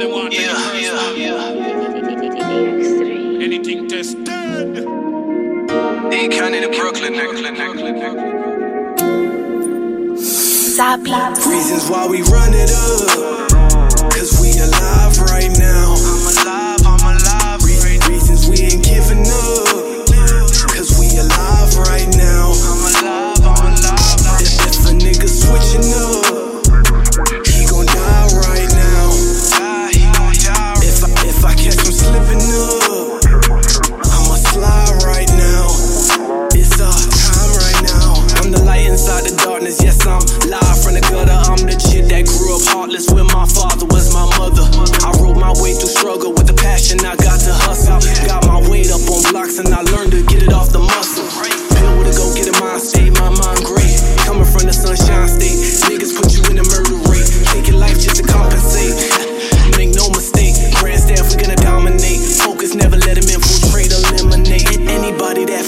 them oh, want Yeah, any yeah, yeah. Anything tested. Hey, Cannon in Brooklyn, Brooklyn, Brooklyn, Reasons why we run it up. Cause we alive right now.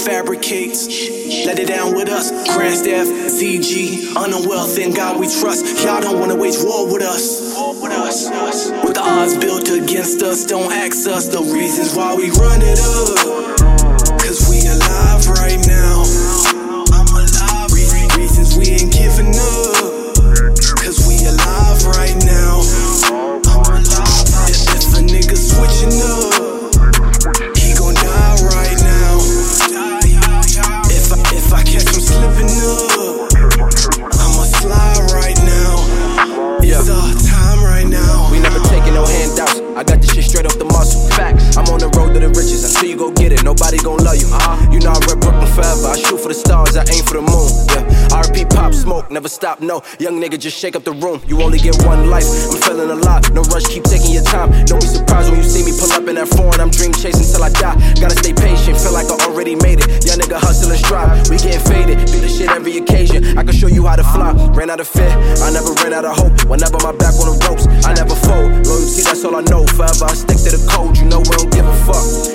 Fabricates. Let it down with us, grand staff, ZG, honor wealth in God we trust. Y'all don't wanna wage war with us. With the odds built against us, don't ask us the reasons why we run it up. The stars, I aim for the moon. Yeah. RP pop smoke, never stop. No, young nigga, just shake up the room. You only get one life. I'm feeling alive. No rush, keep taking your time. Don't be surprised when you see me pull up in that foreign. I'm dream chasing till I die. Gotta stay patient, feel like I already made it. Young nigga hustle and strive. We getting faded, do this shit every occasion. I can show you how to fly. Ran out of fear, I never ran out of hope. Whenever my back on the ropes, I never fold. Loyalty, that's all I know. Forever I stick to the code. You know we don't give a fuck.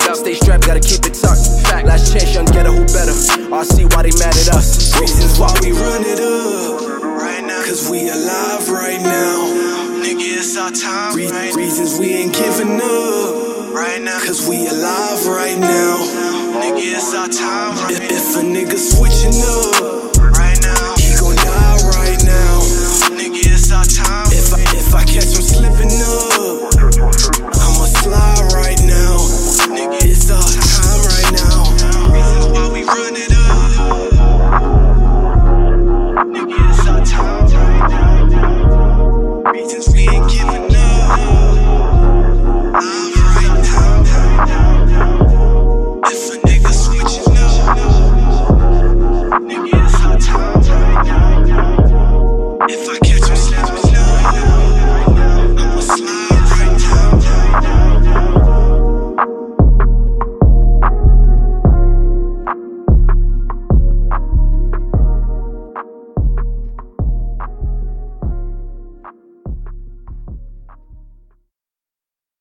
Our time. Re- Right, reasons we ain't giving up. right now, Cause we alive right now. nigga, it's our time. If, if a nigga switching up,